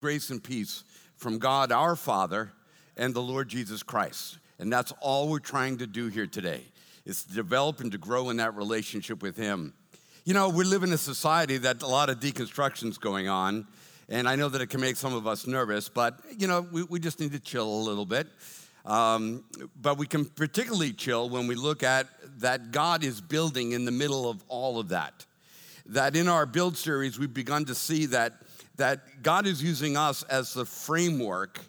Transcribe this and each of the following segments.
grace and peace from God our Father and the Lord Jesus Christ. And that's all we're trying to do here today is to develop and to grow in that relationship with Him. You know, we live in a society that a lot of deconstruction's going on, and I know that it can make some of us nervous, but you know, we, we just need to chill a little bit. Um, but we can particularly chill when we look at that God is building in the middle of all of that. That in our build series, we've begun to see that that God is using us as the framework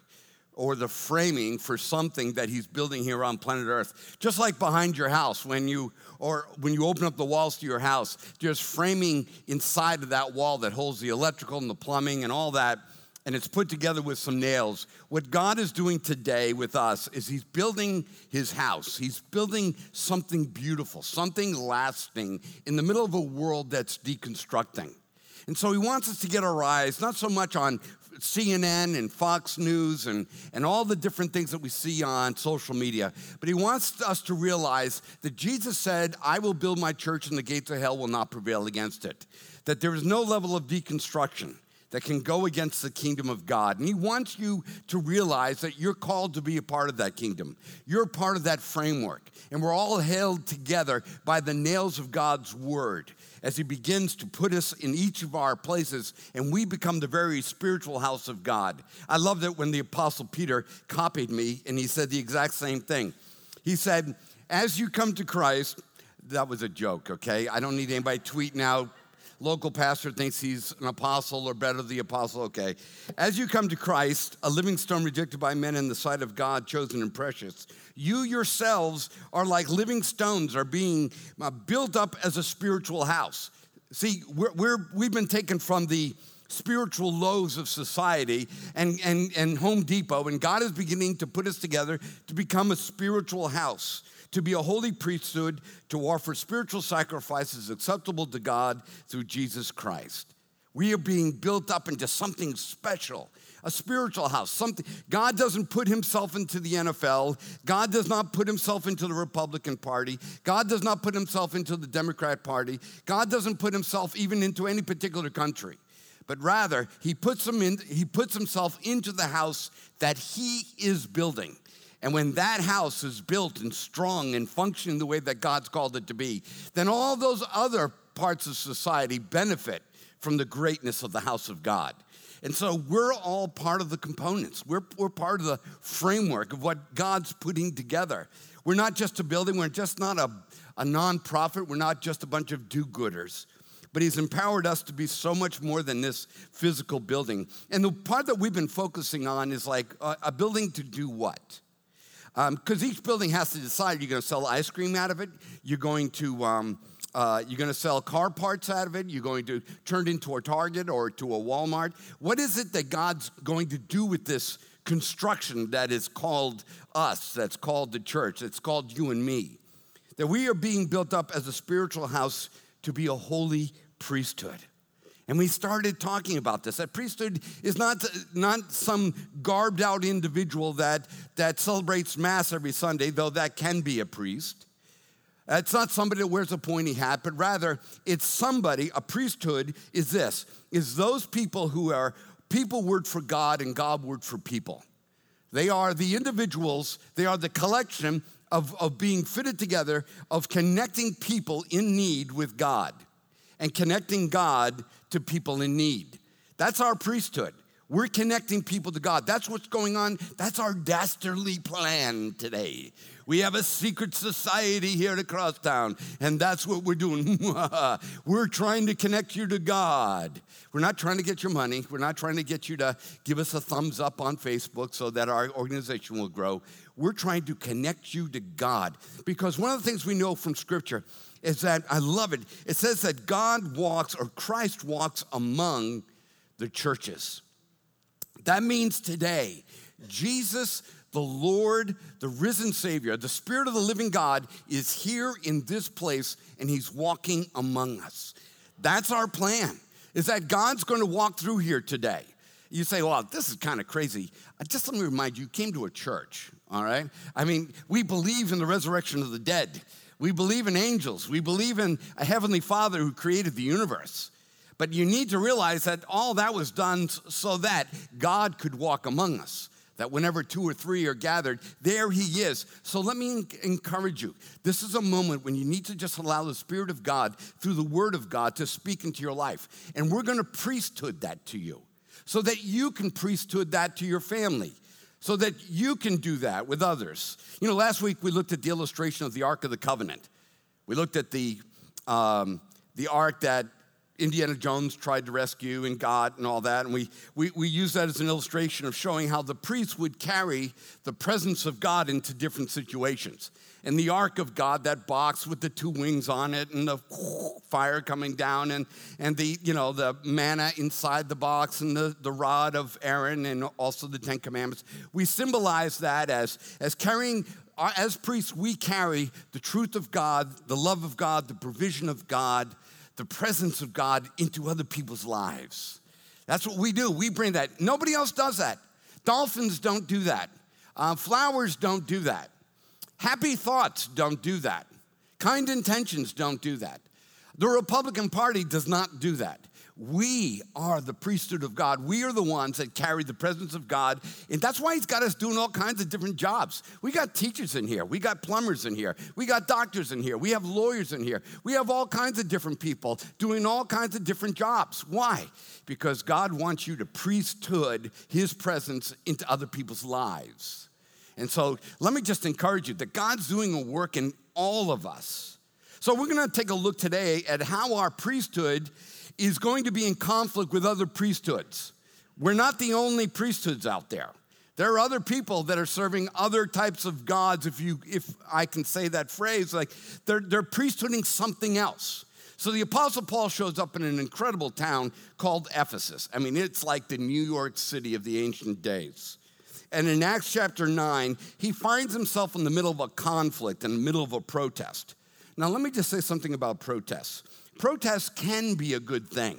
or the framing for something that he's building here on planet earth. Just like behind your house when you or when you open up the walls to your house there's framing inside of that wall that holds the electrical and the plumbing and all that and it's put together with some nails. What god is doing today with us is he's building his house. He's building something beautiful something lasting in the middle of a world that's deconstructing and so he wants us to get our eyes not so much on CNN and Fox News and, and all the different things that we see on social media, but he wants us to realize that Jesus said, I will build my church and the gates of hell will not prevail against it. That there is no level of deconstruction that can go against the kingdom of God. And He wants you to realize that you're called to be a part of that kingdom. You're part of that framework. And we're all held together by the nails of God's word as He begins to put us in each of our places and we become the very spiritual house of God. I loved it when the Apostle Peter copied me and he said the exact same thing. He said, As you come to Christ, that was a joke, okay? I don't need anybody tweeting out local pastor thinks he's an apostle or better the apostle, okay. As you come to Christ, a living stone rejected by men in the sight of God, chosen and precious, you yourselves are like living stones, are being uh, built up as a spiritual house. See, we're, we're, we've been taken from the spiritual lows of society and, and, and Home Depot, and God is beginning to put us together to become a spiritual house to be a holy priesthood, to offer spiritual sacrifices acceptable to God through Jesus Christ. We are being built up into something special, a spiritual house. Something God doesn't put himself into the NFL. God does not put himself into the Republican Party. God does not put himself into the Democrat Party. God doesn't put himself even into any particular country. But rather, he puts, him in, he puts himself into the house that he is building. And when that house is built and strong and functioning the way that God's called it to be, then all those other parts of society benefit from the greatness of the house of God. And so we're all part of the components. We're, we're part of the framework of what God's putting together. We're not just a building, we're just not a, a nonprofit, we're not just a bunch of do gooders. But He's empowered us to be so much more than this physical building. And the part that we've been focusing on is like a, a building to do what? Because um, each building has to decide you're going to sell ice cream out of it, you're going to. Um, uh, you're going to sell car parts out of it. You're going to turn it into a Target or to a Walmart. What is it that God's going to do with this construction that is called us, that's called the church, that's called you and me? That we are being built up as a spiritual house to be a holy priesthood. And we started talking about this. That priesthood is not, not some garbed out individual that, that celebrates Mass every Sunday, though that can be a priest. It's not somebody that wears a pointy hat, but rather it's somebody, a priesthood is this, is those people who are people word for God and God word for people. They are the individuals, they are the collection of, of being fitted together, of connecting people in need with God and connecting God to people in need. That's our priesthood. We're connecting people to God. That's what's going on. That's our dastardly plan today. We have a secret society here at Crosstowne, and that's what we're doing. we're trying to connect you to God. We're not trying to get your money. We're not trying to get you to give us a thumbs up on Facebook so that our organization will grow. We're trying to connect you to God because one of the things we know from Scripture is that I love it. It says that God walks or Christ walks among the churches. That means today, Jesus, the Lord, the risen Savior, the Spirit of the living God is here in this place and He's walking among us. That's our plan, is that God's going to walk through here today. You say, well, this is kind of crazy. Uh, just let me remind you, you came to a church, all right? I mean, we believe in the resurrection of the dead. We believe in angels. We believe in a heavenly Father who created the universe. But you need to realize that all that was done so that God could walk among us. That whenever two or three are gathered, there he is. So let me encourage you. This is a moment when you need to just allow the Spirit of God through the Word of God to speak into your life. And we're going to priesthood that to you so that you can priesthood that to your family so that you can do that with others. You know, last week we looked at the illustration of the Ark of the Covenant. We looked at the, um, the ark that Indiana Jones tried to rescue and got and all that. And we, we, we use that as an illustration of showing how the priests would carry the presence of God into different situations. And the ark of God, that box with the two wings on it and the fire coming down and, and the, you know, the manna inside the box and the, the rod of Aaron and also the Ten Commandments. We symbolize that as, as carrying as priests, we carry the truth of God, the love of God, the provision of God, the presence of God into other people's lives. That's what we do. We bring that. Nobody else does that. Dolphins don't do that. Uh, flowers don't do that. Happy thoughts don't do that. Kind intentions don't do that. The Republican Party does not do that. We are the priesthood of God. We are the ones that carry the presence of God. And that's why He's got us doing all kinds of different jobs. We got teachers in here. We got plumbers in here. We got doctors in here. We have lawyers in here. We have all kinds of different people doing all kinds of different jobs. Why? Because God wants you to priesthood His presence into other people's lives. And so let me just encourage you that God's doing a work in all of us. So we're going to take a look today at how our priesthood is going to be in conflict with other priesthoods. We're not the only priesthoods out there. There are other people that are serving other types of gods, if you if I can say that phrase, like they're they're priesthooding something else. So the Apostle Paul shows up in an incredible town called Ephesus. I mean, it's like the New York City of the ancient days. And in Acts chapter 9, he finds himself in the middle of a conflict, in the middle of a protest. Now, let me just say something about protests protests can be a good thing.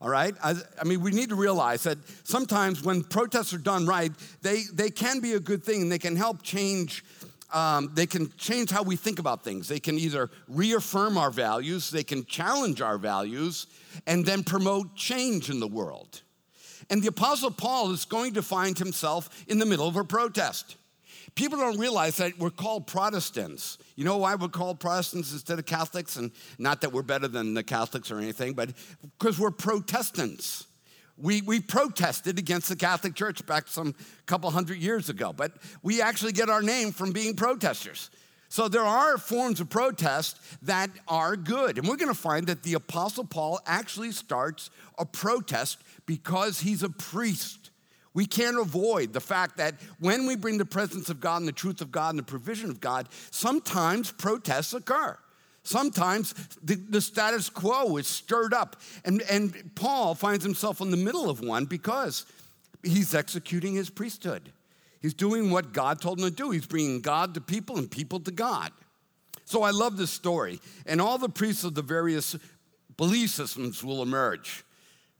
All right? I, I, mean, we need to realize that sometimes when protests are done right, they, they can be a good thing and they can help change. Um, they can change how we think about things. They can either reaffirm our values, they can challenge our values, and then promote change in the world. And the Apostle Paul is going to find himself in the middle of a protest. People don't realize that we're called Protestants. You know why we're called Protestants instead of Catholics? And not that we're better than the Catholics or anything, but because we're Protestants. We, we protested against the Catholic Church back some couple hundred years ago, but we actually get our name from being protesters. So there are forms of protest that are good. And we're going to find that the Apostle Paul actually starts a protest because he's a priest. We can't avoid the fact that when we bring the presence of God and the truth of God and the provision of God, sometimes protests occur. Sometimes the, the, status quo is stirred up. And, and Paul finds himself in the middle of one because he's executing his priesthood. He's doing what God told him to do. He's bringing God to people and people to God. So I love this story. And all the priests of the various belief systems will emerge.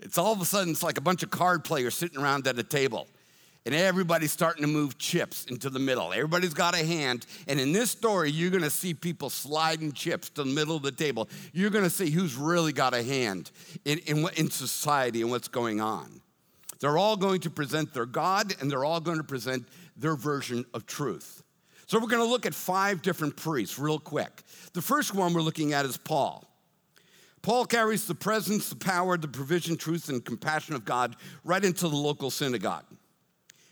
It's all of a sudden, it's like a bunch of card players sitting around at a table. And everybody's starting to move chips into the middle. Everybody's got a hand. And in this story, you're going to see people sliding chips to the middle of the table. You're going to see who's really got a hand in, in, in society and what's going on. They're all going to present their God and they're all going to present their version of truth. So we're going to look at five different priests real quick. The first one we're looking at is Paul. Paul carries the presence, the power, the provision, truth, and compassion of God right into the local synagogue.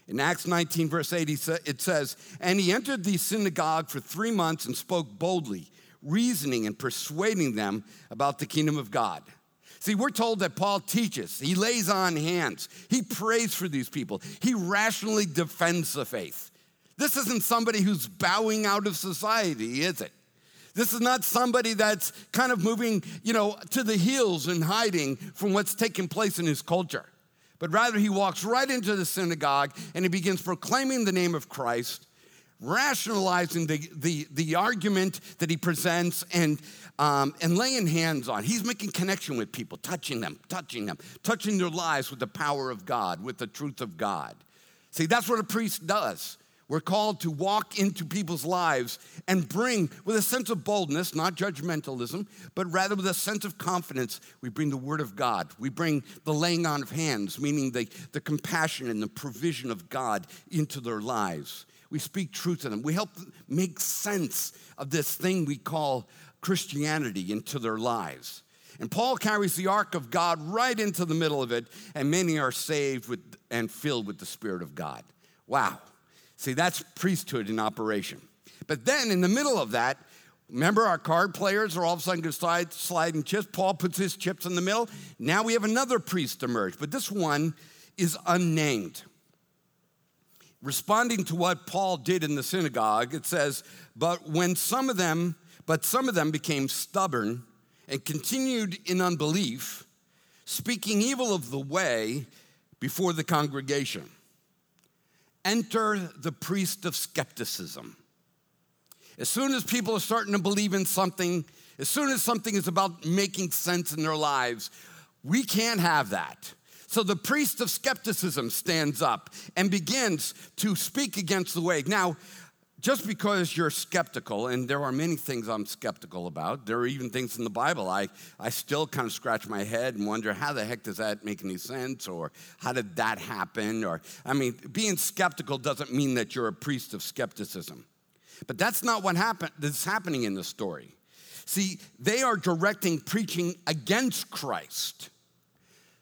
In Acts 19, verse 8, it says, And he entered the synagogue for three months and spoke boldly, reasoning and persuading them about the kingdom of God. See, we're told that Paul teaches, he lays on hands, he prays for these people, he rationally defends the faith. This isn't somebody who's bowing out of society, is it? This is not somebody that's kind of moving, you know, to the heels and hiding from what's taking place in his culture. But rather, he walks right into the synagogue and he begins proclaiming the name of Christ, rationalizing the, the, the argument that he presents and, um, and laying hands on. He's making connection with people, touching them, touching them, touching their lives with the power of God, with the truth of God. See, that's what a priest does. We're called to walk into people's lives and bring, with a sense of boldness, not judgmentalism, but rather with a sense of confidence, we bring the Word of God. We bring the laying on of hands, meaning the, the compassion and the provision of God into their lives. We speak truth to them. We help make sense of this thing we call Christianity into their lives. And Paul carries the ark of God right into the middle of it, and many are saved with, and filled with the Spirit of God. Wow. See, that's priesthood in operation. But then in the middle of that, remember our card players are all of a sudden going to slide, sliding chips. Paul puts his chips in the middle. Now we have another priest emerge, but this one is unnamed. Responding to what Paul did in the synagogue, it says, But when some of them, but some of them became stubborn and continued in unbelief, speaking evil of the way before the congregation. Enter the priest of skepticism. As soon as people are starting to believe in something, as soon as something is about making sense in their lives, we can't have that. So the priest of skepticism stands up and begins to speak against the way. Now, just because you're skeptical, and there are many things I'm skeptical about, there are even things in the Bible I, I still kind of scratch my head and wonder how the heck does that make any sense, or how did that happen? Or, I mean, being skeptical doesn't mean that you're a priest of skepticism. But that's not what happened, that's happening in the story. See, they are directing preaching against Christ.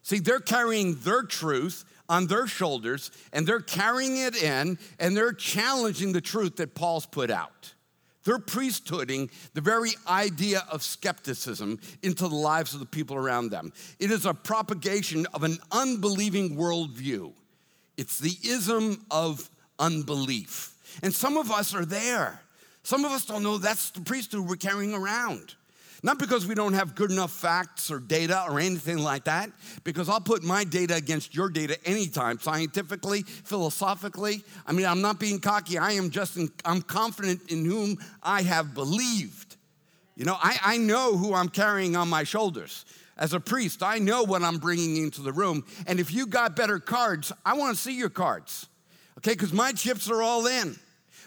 See, they're carrying their truth on their shoulders and they're carrying it in and they're challenging the truth that Paul's put out. They're priesthooding the very idea of skepticism into the lives of the people around them. It is a propagation of an unbelieving worldview. It's the ism of unbelief. And some of us are there. Some of us don't know that's the priesthood we're carrying around. Not because we don't have good enough facts or data or anything like that, because I'll put my data against your data anytime, scientifically, philosophically. I mean, I'm not being cocky. I am just, in, I'm confident in whom I have believed. You know, I, I know who I'm carrying on my shoulders. As a priest, I know what I'm bringing into the room. And if you got better cards, I want to see your cards, okay? Because my chips are all in.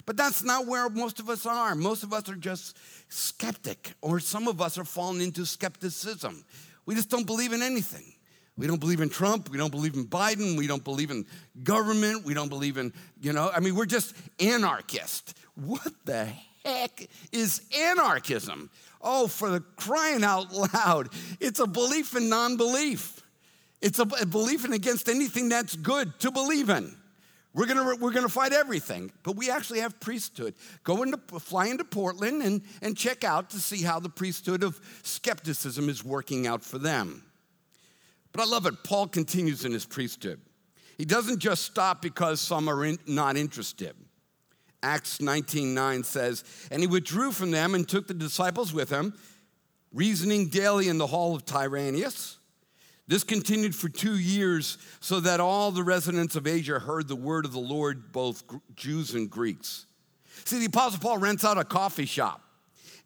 But that's not where most of us are. Most of us are just skeptic, or some of us are falling into skepticism. We just don't believe in anything. We don't believe in Trump. We don't believe in Biden. We don't believe in government. We don't believe in, you know, I mean, we're just anarchists. What the heck is anarchism? Oh, for the crying out loud, it's a belief in non belief. It's a belief in against anything that's good to believe in. We're gonna, we're gonna fight everything, but we actually have priesthood. Go into, fly into Portland and, and check out to see how the priesthood of skepticism is working out for them. But I love it. Paul continues in his priesthood. He doesn't just stop because some are in, not interested. Acts 19:9 says, And he withdrew from them and took the disciples with him, reasoning daily in the hall of Tyrannus this continued for two years so that all the residents of Asia heard the word of the Lord, both Jews and Greeks. See, the Apostle Paul rents out a coffee shop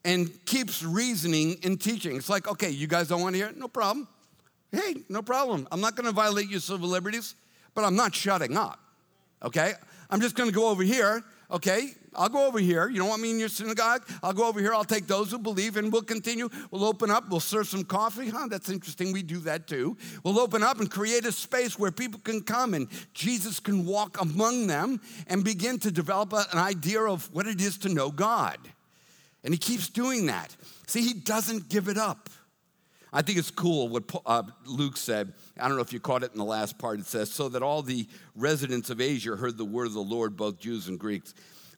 and keeps reasoning and teaching. It's like, okay, you guys don't want to hear it? No problem. Hey, no problem. I'm not going to violate your civil liberties, but I'm not shutting up. Okay? I'm just going to go over here Okay, I'll go over here. You don't want me in your synagogue? I'll go over here. I'll take those who believe and we'll continue. We'll open up. We'll serve some coffee. Huh, that's interesting. We do that too. We'll open up and create a space where people can come and Jesus can walk among them and begin to develop an idea of what it is to know God. And he keeps doing that. See, he doesn't give it up. I think it's cool what uh, Luke said. I don't know if you caught it in the last part. It says, So that all the residents of Asia heard the word of the Lord, both Jews and Greeks.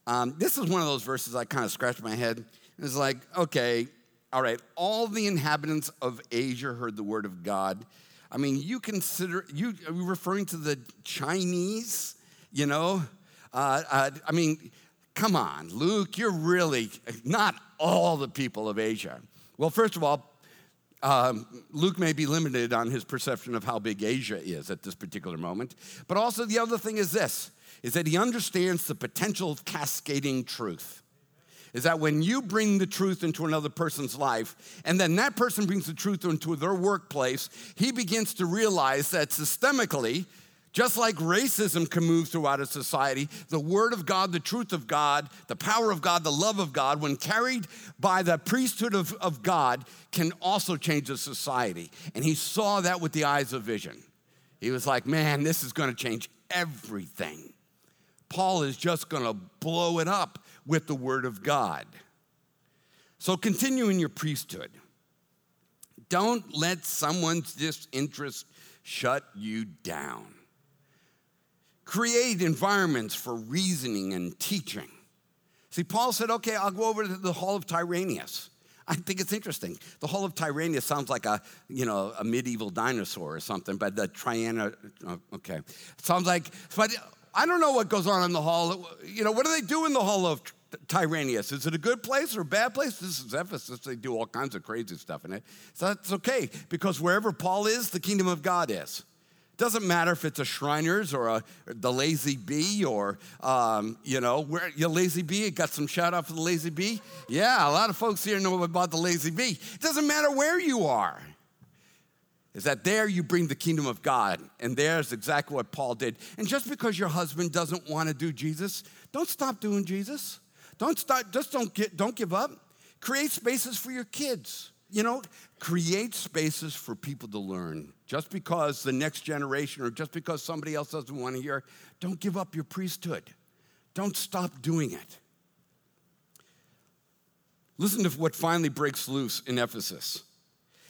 Um, this is one of those verses I kind of scratched my head. It's like, okay, all right, all the inhabitants of Asia heard the word of God. I mean, you consider, you are you referring to the Chinese, you know? Uh, uh, I mean, come on, Luke, you're really not all the people of Asia. Well, first of all, um, Luke may be limited on his perception of how big Asia is at this particular moment. But also, the other thing is this is that he understands the potential of cascading truth. Is that when you bring the truth into another person's life, and then that person brings the truth into their workplace, he begins to realize that systemically, Just like racism can move throughout a society, the Word of God, the truth of God, the power of God, the love of God, when carried by the priesthood of, of God, can also change a society. And he saw that with the eyes of vision. He was like, man, this is going to change everything. Paul is just going to blow it up with the Word of God. So continue in your priesthood. Don't let someone's disinterest shut you down. Create environments for reasoning and teaching. See, Paul said, okay, I'll go over to the Hall of Tyrannus. I think it's interesting. The Hall of Tyrannus sounds like a, you know, a medieval dinosaur or something, but the Triana, oh, okay. sounds like, but I don't know what goes on in the Hall. You know, what do they do in the Hall of Tyrannus? Is it a good place or a bad place? This is Ephesus. They do all kinds of crazy stuff in it. So that's okay, because wherever Paul is, the kingdom of God is. Doesn't matter if it's a Shriners or a, the Lazy Bee or, um, you know, where your Lazy Bee, got some shout out for the Lazy Bee? Yeah, a lot of folks here know about the Lazy Bee. It doesn't matter where you are. Is that there you bring the kingdom of God. And there's exactly what Paul did. And just because your husband doesn't want to do Jesus, don't stop doing Jesus. Don't start, just don't get, don't give up. Create spaces for your kids. You know, create spaces for people to learn. Just because the next generation or just because somebody else doesn't want to hear, don't give up your priesthood. Don't stop doing it. Listen to what finally breaks loose in Ephesus.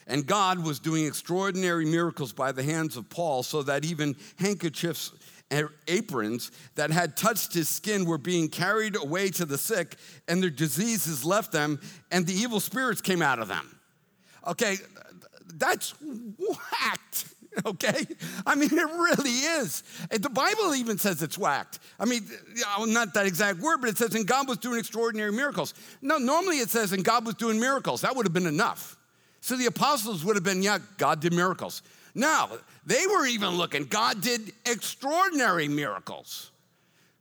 And God was doing extraordinary miracles by the hands of Paul, so that even handkerchiefs and aprons that had touched his skin were being carried away to the sick, and their diseases left them, and the evil spirits came out of them. Okay, that's whacked. Okay? I mean, it really is. The Bible even says it's whacked. I mean, not that exact word, but it says, and God was doing extraordinary miracles. No, normally it says, and God was doing miracles. That would have been enough. So the apostles would have been, yeah, God did miracles. No, they were even looking. God did extraordinary miracles.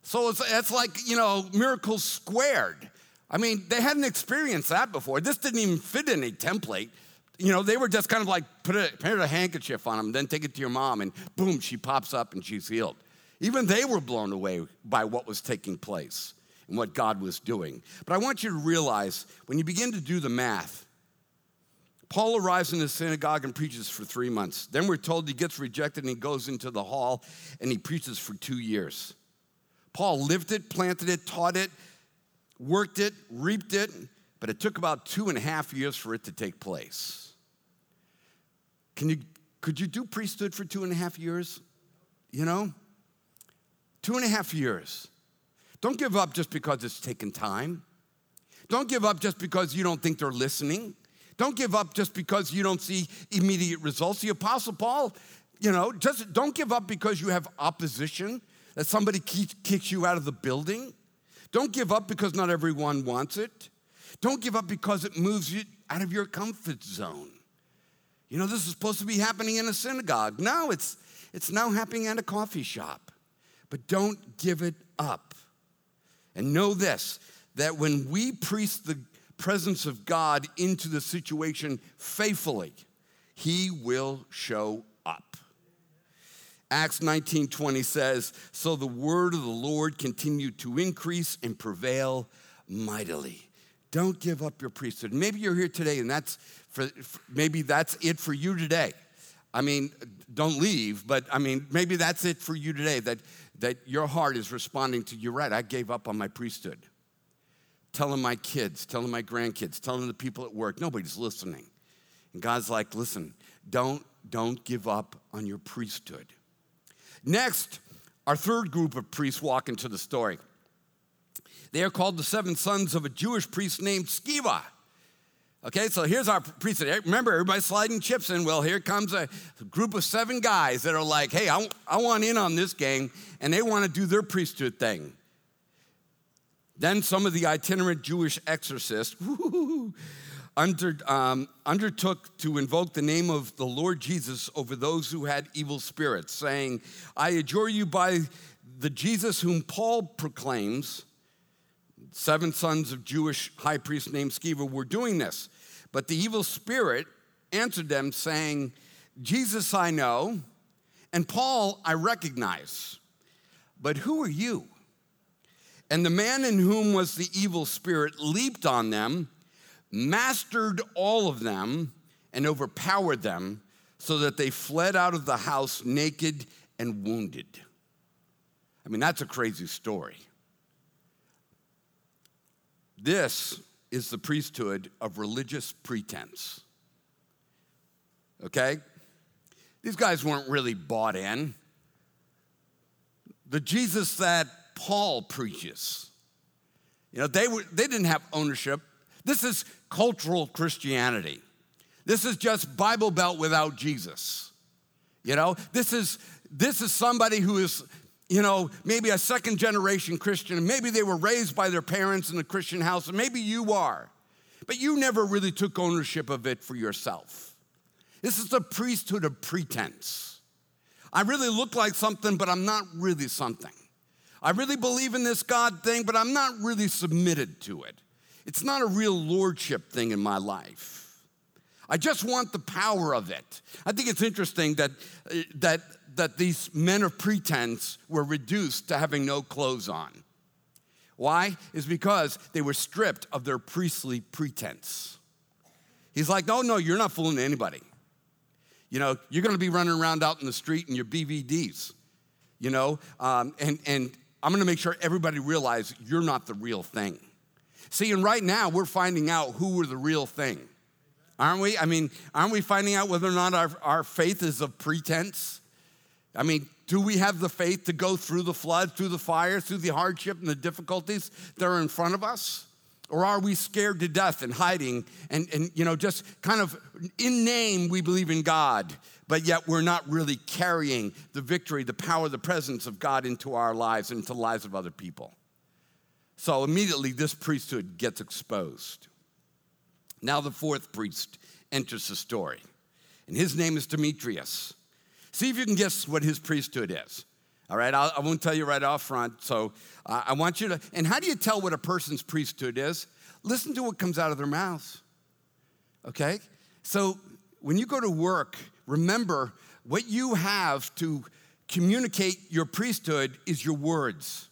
So it's, it's like, you know, miracles squared. I mean, they hadn't experienced that before. This didn't even fit in a template you know, they were just kind of like put a, put a handkerchief on them, then take it to your mom, and boom, she pops up and she's healed. Even they were blown away by what was taking place and what God was doing. But I want you to realize when you begin to do the math, Paul arrives in the synagogue and preaches for three months. Then we're told he gets rejected and he goes into the hall and he preaches for two years. Paul lived it, planted it, taught it, worked it, reaped it, but it took about two and a half years for it to take place. Can you, could you do priesthood for two and a half years? You know? Two and a half years. Don't give up just because it's taken time. Don't give up just because you don't think they're listening. Don't give up just because you don't see immediate results. The Apostle Paul, you know, just don't give up because you have opposition, that somebody kicks you out of the building. Don't give up because not everyone wants it. Don't give up because it moves you out of your comfort zone. You know, this is supposed to be happening in a synagogue. No, it's, it's now happening at a coffee shop. But don't give it up. And know this that when we preach the presence of God into the situation faithfully, He will show up. Acts 19 20 says, So the word of the Lord continued to increase and prevail mightily. Don't give up your priesthood. Maybe you're here today and that's for, maybe that's it for you today. I mean, don't leave, but I mean, maybe that's it for you today that, that your heart is responding to, you're right, I gave up on my priesthood. Telling my kids, telling my grandkids, telling the people at work, nobody's listening. And God's like, listen, don't, don't give up on your priesthood. Next, our third group of priests walk into the story. They are called the seven sons of a Jewish priest named Sceva. Okay, so here's our priesthood. Remember, everybody's sliding chips in. Well, here comes a group of seven guys that are like, hey, I, I want in on this game, and they want to do their priesthood thing. Then some of the itinerant Jewish exorcists under, um, undertook to invoke the name of the Lord Jesus over those who had evil spirits, saying, I adjure you by the Jesus whom Paul proclaims, seven sons of Jewish high priest named Sceva were doing this. But the evil spirit answered them, saying, Jesus I know, And Paul, I recognize, but who are you? And the man in whom was the evil spirit leaped on them, mastered all of them, and overpowered them, so that they fled out of the house naked and wounded. I mean, that's a crazy story. This is the priesthood of religious pretense. Okay? These guys weren't really bought in. The Jesus that Paul preaches, you know, they, were, they didn't have ownership. This is cultural Christianity. This is just Bible Belt without Jesus. You know, this is this is somebody who is, you know, maybe a second generation Christian. Maybe they were raised by their parents in a Christian house, and maybe you are, but you never really took ownership of it for yourself. This is the priesthood of pretense. I really look like something, but I'm not really something. I really believe in this God thing, but I'm not really submitted to it. It's not a real lordship thing in my life. I just want the power of it. I think it's interesting that, uh, that, that these men of pretense were reduced to having no clothes on. Why? Is because they were stripped of their priestly pretense. He's like, no, no, you're not fooling anybody. You know, you're going to be running around out in the street in your BVDs, you know, um, and, and I'm going to make sure everybody realizes you're not the real thing. See, and right now we're finding out who we're the real thing. Aren't we? I mean, aren't we finding out whether or not our, our faith is of pretense? I mean, do we have the faith to go through the flood, through the fire, through the hardship and the difficulties that are in front of us? Or are we scared to death and hiding and, and, you know, just kind of in name we believe in God, but yet we're not really carrying the victory, the power, the presence of God into our lives and into the lives of other people? So immediately this priesthood gets exposed. Now the fourth priest enters the story, and his name is Demetrius. See if you can guess what his priesthood is. All right, I'll, I will not tell you right off front. So uh, I want you to, and how do you tell what a person's priesthood is? Listen to what comes out of their mouths. Okay? So when you go to work, remember what you have to communicate your priesthood is your words.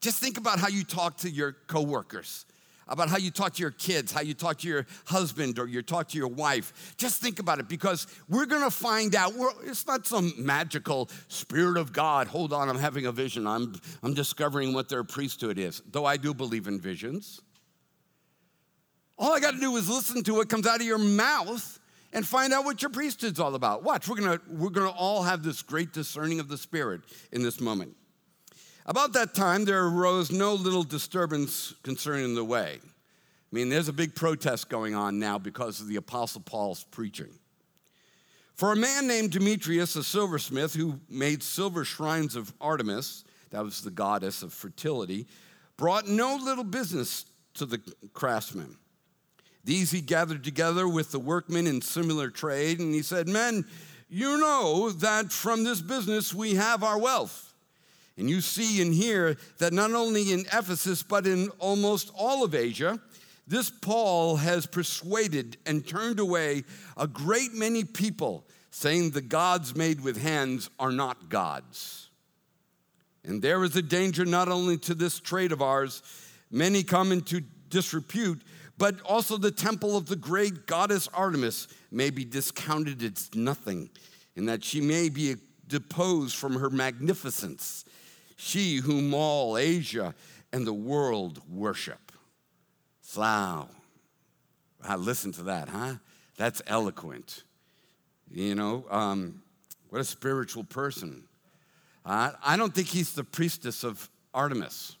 Just think about how you talk to your coworkers about how you talk to your kids, how you talk to your husband or you talk to your wife. Just think about it because we're going to find out. it's not some magical spirit of God. Hold on, I'm having a vision. I'm, I'm discovering what their priesthood is, though I do believe in visions. All I got to do is listen to what comes out of your mouth and find out what your priesthood's all about. Watch, we're gonna, we're gonna all have this great discerning of the Spirit in this moment. About that time, there arose no little disturbance concerning the way. I mean, there's a big protest going on now because of the Apostle Paul's preaching. For a man named Demetrius, a silversmith, who made silver shrines of Artemis, that was the goddess of fertility, brought no little business to the craftsmen. These he gathered together with the workmen in similar trade, and he said, Men, you know that from this business we have our wealth. And you see and hear that not only in Ephesus, but in almost all of Asia, this Paul has persuaded and turned away a great many people, saying the gods made with hands are not gods. And there is a danger not only to this trade of ours, many come into disrepute, but also the temple of the great goddess Artemis may be discounted as nothing, and that she may be deposed from her magnificence she whom all Asia and the world worship. Wow. I listen to that, huh? That's eloquent. You know, um, what a spiritual person. Uh, I don't think he's the priestess of Artemis.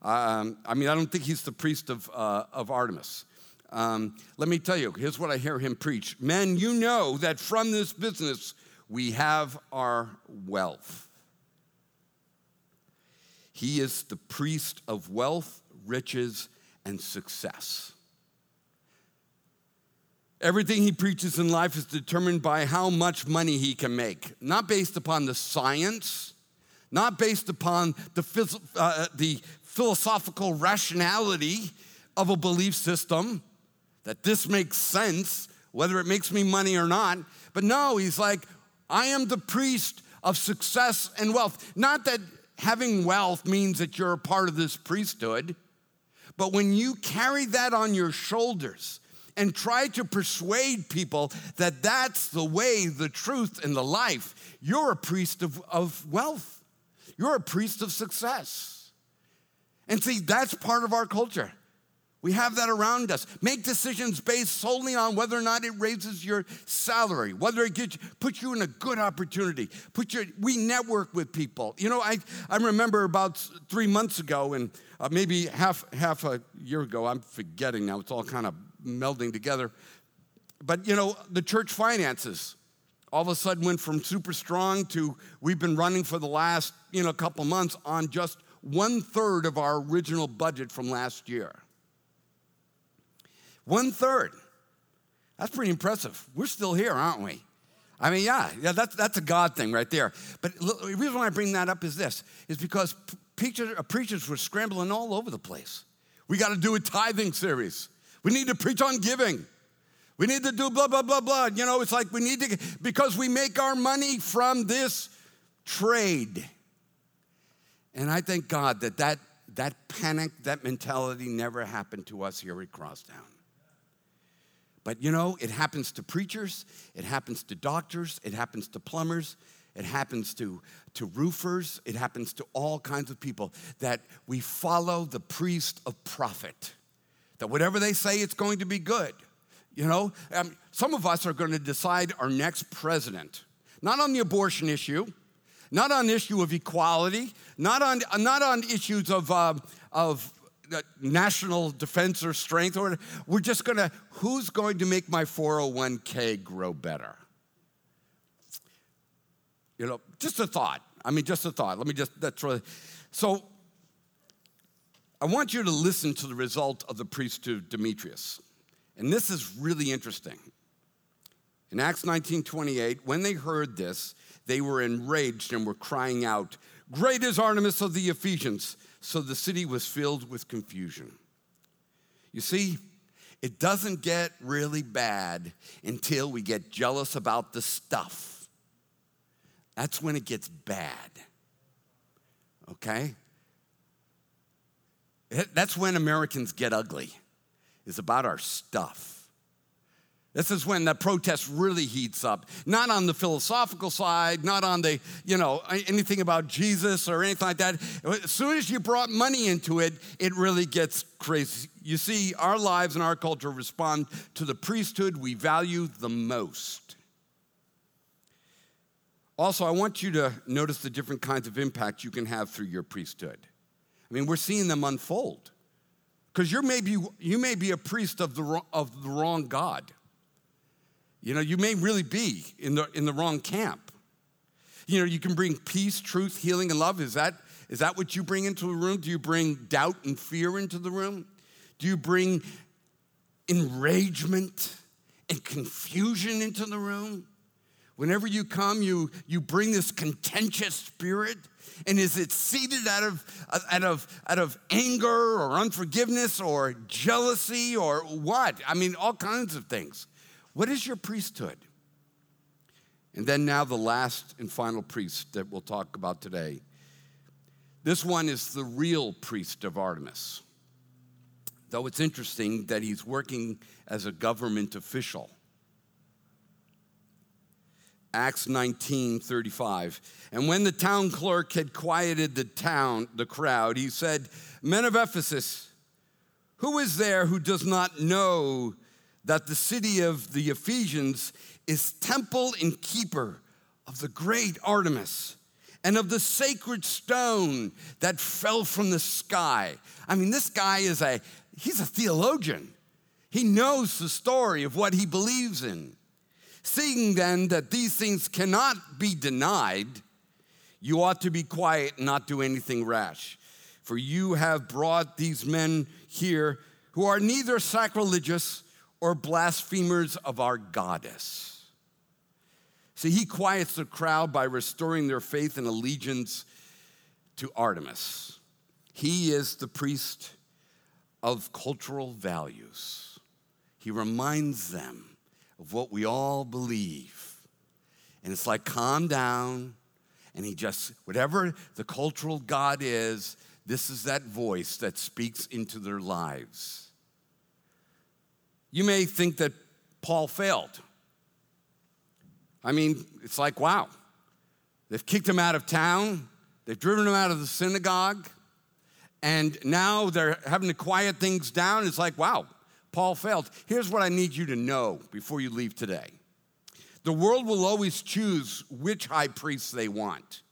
Um, I mean, I don't think he's the priest of, uh, of Artemis. Um, let me tell you, here's what I hear him preach Men, you know that from this business we have our wealth. He is the priest of wealth, riches, and success. Everything he preaches in life is determined by how much money he can make, not based upon the science, not based upon the, uh, the philosophical rationality of a belief system that this makes sense, whether it makes me money or not. But no, he's like, I am the priest of success and wealth. Not that having wealth means that you're a part of this priesthood, but when you carry that on your shoulders and try to persuade people that that's the way, the truth, and the life, you're a priest of, of wealth. You're a priest of success. And see, that's part of our culture. We have that around us. Make decisions based solely on whether or not it raises your salary, whether it gets, puts you in a good opportunity. Put your, we network with people. You know, I, I remember about three months ago, and uh, maybe half, half a year ago, I'm forgetting now, it's all kind of melding together. But, you know, the church finances all of a sudden went from super strong to we've been running for the last, you know, couple months on just one third of our original budget from last year. One third. That's pretty impressive. We're still here, aren't we? I mean, yeah, yeah, that's, that's a God thing right there. But the reason why I bring that up is this, is because preachers, uh, preachers were scrambling all over the place. We got to do a tithing series. We need to preach on giving. We need to do blah, blah, blah, blah. You know, it's like we need to, because we make our money from this trade. And I thank God that that, that panic, that mentality never happened to us here at Crosstowne. But you know, it happens to preachers, it happens to doctors, it happens to plumbers, it happens to, to roofers, it happens to all kinds of people that we follow the priest of profit. That whatever they say, it's going to be good. You know, um, some of us are going to decide our next president, not on the abortion issue, not on the issue of equality, not on, not on issues of, uh, of national defense or strength, or we're just gonna, who's going to make my 401k grow better? You know, just a thought. I mean, just a thought. Let me just, that's really, so I want you to listen to the result of the priesthood Demetrius. And this is really interesting. In Acts 19 28, when they heard this, they were enraged and were crying out, Great is Artemis of the Ephesians. So the city was filled with confusion. You see, it doesn't get really bad until we get jealous about the stuff. That's when it gets bad. Okay? That's when Americans get ugly, is about our stuff. This is when the protest really heats up. Not on the philosophical side, not on the, you know, anything about Jesus or anything like that. As soon as you brought money into it, it really gets crazy. You see, our lives and our culture respond to the priesthood we value the most. Also, I want you to notice the different kinds of impact you can have through your priesthood. I mean, we're seeing them unfold. Because you may be, you may be a priest of the, of the wrong God. You know, you may really be in the, in the wrong camp. You know, you can bring peace, truth, healing, and love. Is that, is that what you bring into the room? Do you bring doubt and fear into the room? Do you bring enragement and confusion into the room? Whenever you come, you, you bring this contentious spirit. And is it seated out of, out, of, out of anger or unforgiveness or jealousy or what? I mean, all kinds of things. What is your priesthood? And then, now, the last and final priest that we'll talk about today. This one is the real priest of Artemis. Though it's interesting that he's working as a government official. Acts 19 35. And when the town clerk had quieted the town, the crowd, he said, Men of Ephesus, who is there who does not know that the city of the Ephesians is temple and keeper of the great Artemis and of the sacred stone that fell from the sky. I mean, this guy is a he's a theologian. He knows the story of what he believes in. Seeing then that these things cannot be denied, you ought to be quiet and not do anything rash. For you have brought these men here who are neither sacrilegious or blasphemers of our goddess. See, he quiets the crowd by restoring their faith and allegiance to Artemis. He is the priest of cultural values. He reminds them of what we all believe. And it's like, calm down. And he just, whatever the cultural God is, this is that voice that speaks into their lives. You may think that Paul failed. I mean, it's like, wow, they've kicked him out of town, they've driven him out of the synagogue, and now they're having to quiet things down. It's like, wow, Paul failed. Here's what I need you to know before you leave today the world will always choose which high priest they want.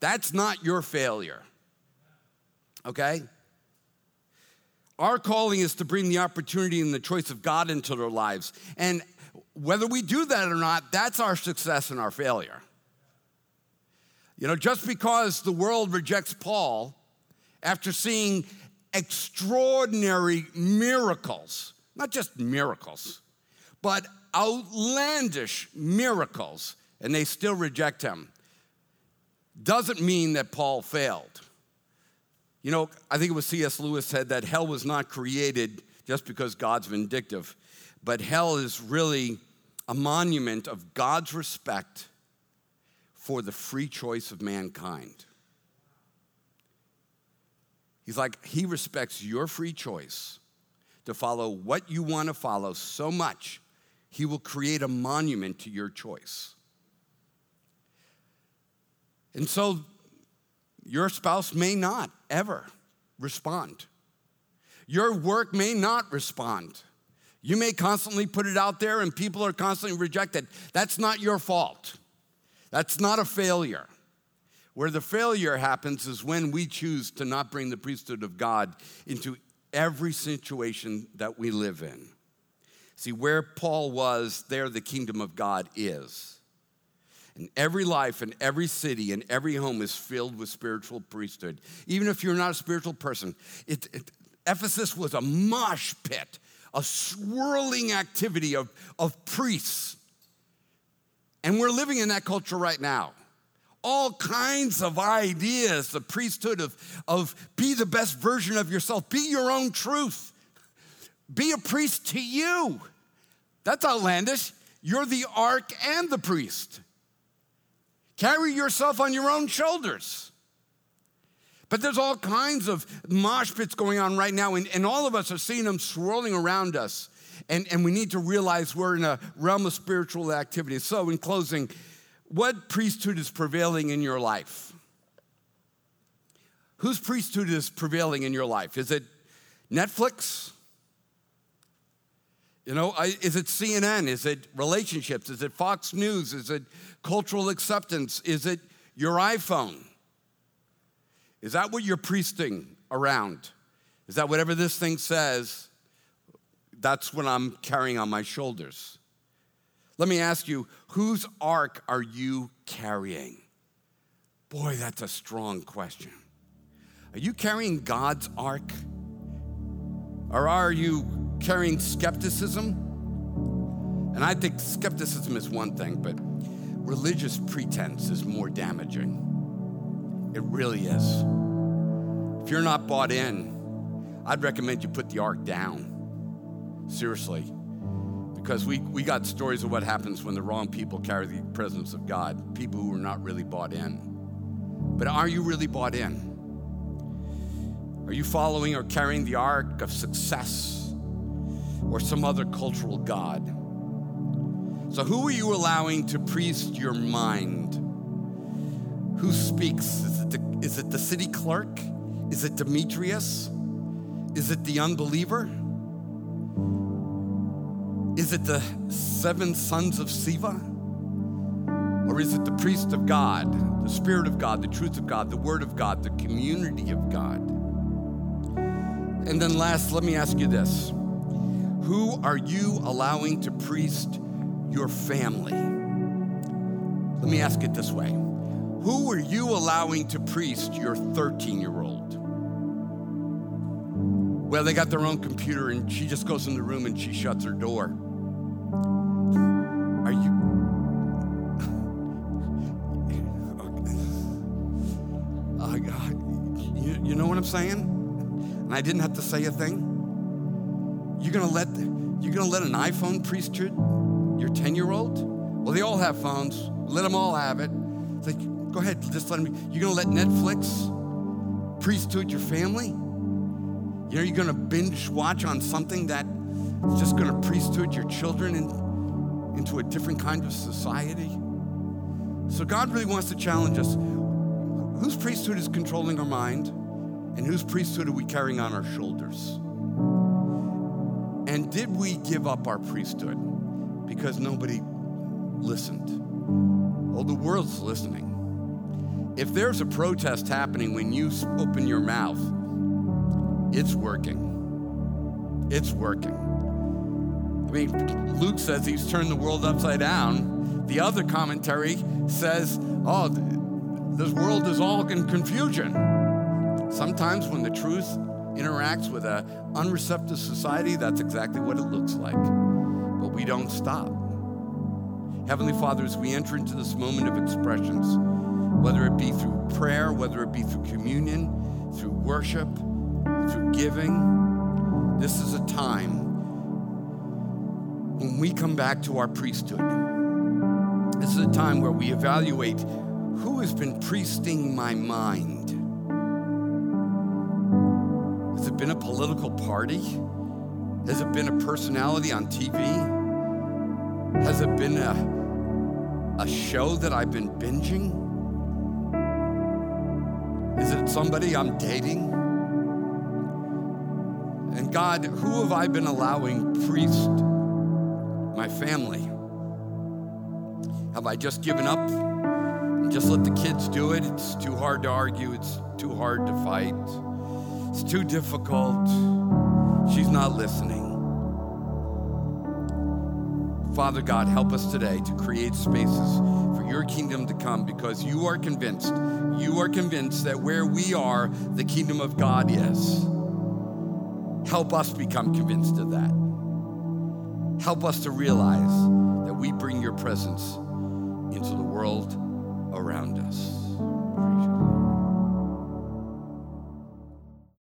That's not your failure, okay? Our calling is to bring the opportunity and the choice of God into their lives. And whether we do that or not, that's our success and our failure. You know, just because the world rejects Paul after seeing extraordinary miracles, not just miracles, but outlandish miracles, and they still reject him, doesn't mean that Paul failed. You know, I think it was C.S. Lewis said that hell was not created just because God's vindictive, but hell is really a monument of God's respect for the free choice of mankind. He's like, He respects your free choice to follow what you want to follow so much, He will create a monument to your choice. And so your spouse may not ever respond. Your work may not respond. You may constantly put it out there and people are constantly rejected. That's not your fault. That's not a failure. Where the failure happens is when we choose to not bring the priesthood of God into every situation that we live in. See, where Paul was, there the kingdom of God is. And every life and every city and every home is filled with spiritual priesthood. Even if you're not a spiritual person, it, it, Ephesus was a mosh pit, a swirling activity of, of priests. And we're living in that culture right now. All kinds of ideas, the priesthood of, of be the best version of yourself, be your own truth, be a priest to you. That's outlandish. You're the ark and the priest. Carry yourself on your own shoulders. But there's all kinds of mosh pits going on right now, and, and all of us are seeing them swirling around us. And, and we need to realize we're in a realm of spiritual activity. So, in closing, what priesthood is prevailing in your life? Whose priesthood is prevailing in your life? Is it Netflix? You know, is it CNN? Is it relationships? Is it Fox News? Is it cultural acceptance? Is it your iPhone? Is that what you're priesting around? Is that whatever this thing says, that's what I'm carrying on my shoulders? Let me ask you, whose ark are you carrying? Boy, that's a strong question. Are you carrying God's ark? Or are you carrying skepticism? And I think skepticism is one thing, but religious pretense is more damaging. It really is. If you're not bought in, I'd recommend you put the ark down. Seriously. Because we, we got stories of what happens when the wrong people carry the presence of God, people who are not really bought in. But are you really bought in? Are you following or carrying the ark of success or some other cultural God? So, who are you allowing to priest your mind? Who speaks? Is it the, is it the city clerk? Is it Demetrius? Is it the unbeliever? Is it the seven sons of Sceva? Or is it the priest of God, the Spirit of God, the truth of God, the Word of God, the community of God? And then, last, let me ask you this Who are you allowing to priest your family. Let me ask it this way Who are you allowing to priest your 13 year old? Well, they got their own computer and she just goes in the room and she shuts her door. Are you? Uh, you, you know what I'm saying? And I didn't have to say a thing. You're gonna let you're gonna let an iPhone priesthood your 10 year old? Well, they all have phones. Let them all have it. It's like, go ahead, just let them. You're gonna let Netflix priesthood your family? You know, you're gonna binge watch on something that is just gonna priesthood your children in, into a different kind of society? So God really wants to challenge us. Whose priesthood is controlling our mind? And whose priesthood are we carrying on our shoulders? And did we give up our priesthood because nobody listened? Well, the world's listening. If there's a protest happening when you open your mouth, it's working. It's working. I mean, Luke says he's turned the world upside down. The other commentary says, oh, this world is all in confusion. Sometimes when the truth interacts with an unreceptive society, that's exactly what it looks like. But we don't stop. Heavenly Father, as we enter into this moment of expressions, whether it be through prayer, whether it be through communion, through worship, through giving, this is a time when we come back to our priesthood. This is a time where we evaluate who has been priesting my mind been a political party? Has it been a personality on TV? Has it been a, a show that I've been binging? Is it somebody I'm dating? And God, who have I been allowing priest my family? Have I just given up and just let the kids do it? It's too hard to argue, it's too hard to fight. It's too difficult. She's not listening. Father God, help us today to create spaces for your kingdom to come because you are convinced, you are convinced that where we are, the kingdom of God is. Help us become convinced of that. Help us to realize that we bring your presence into the world around us.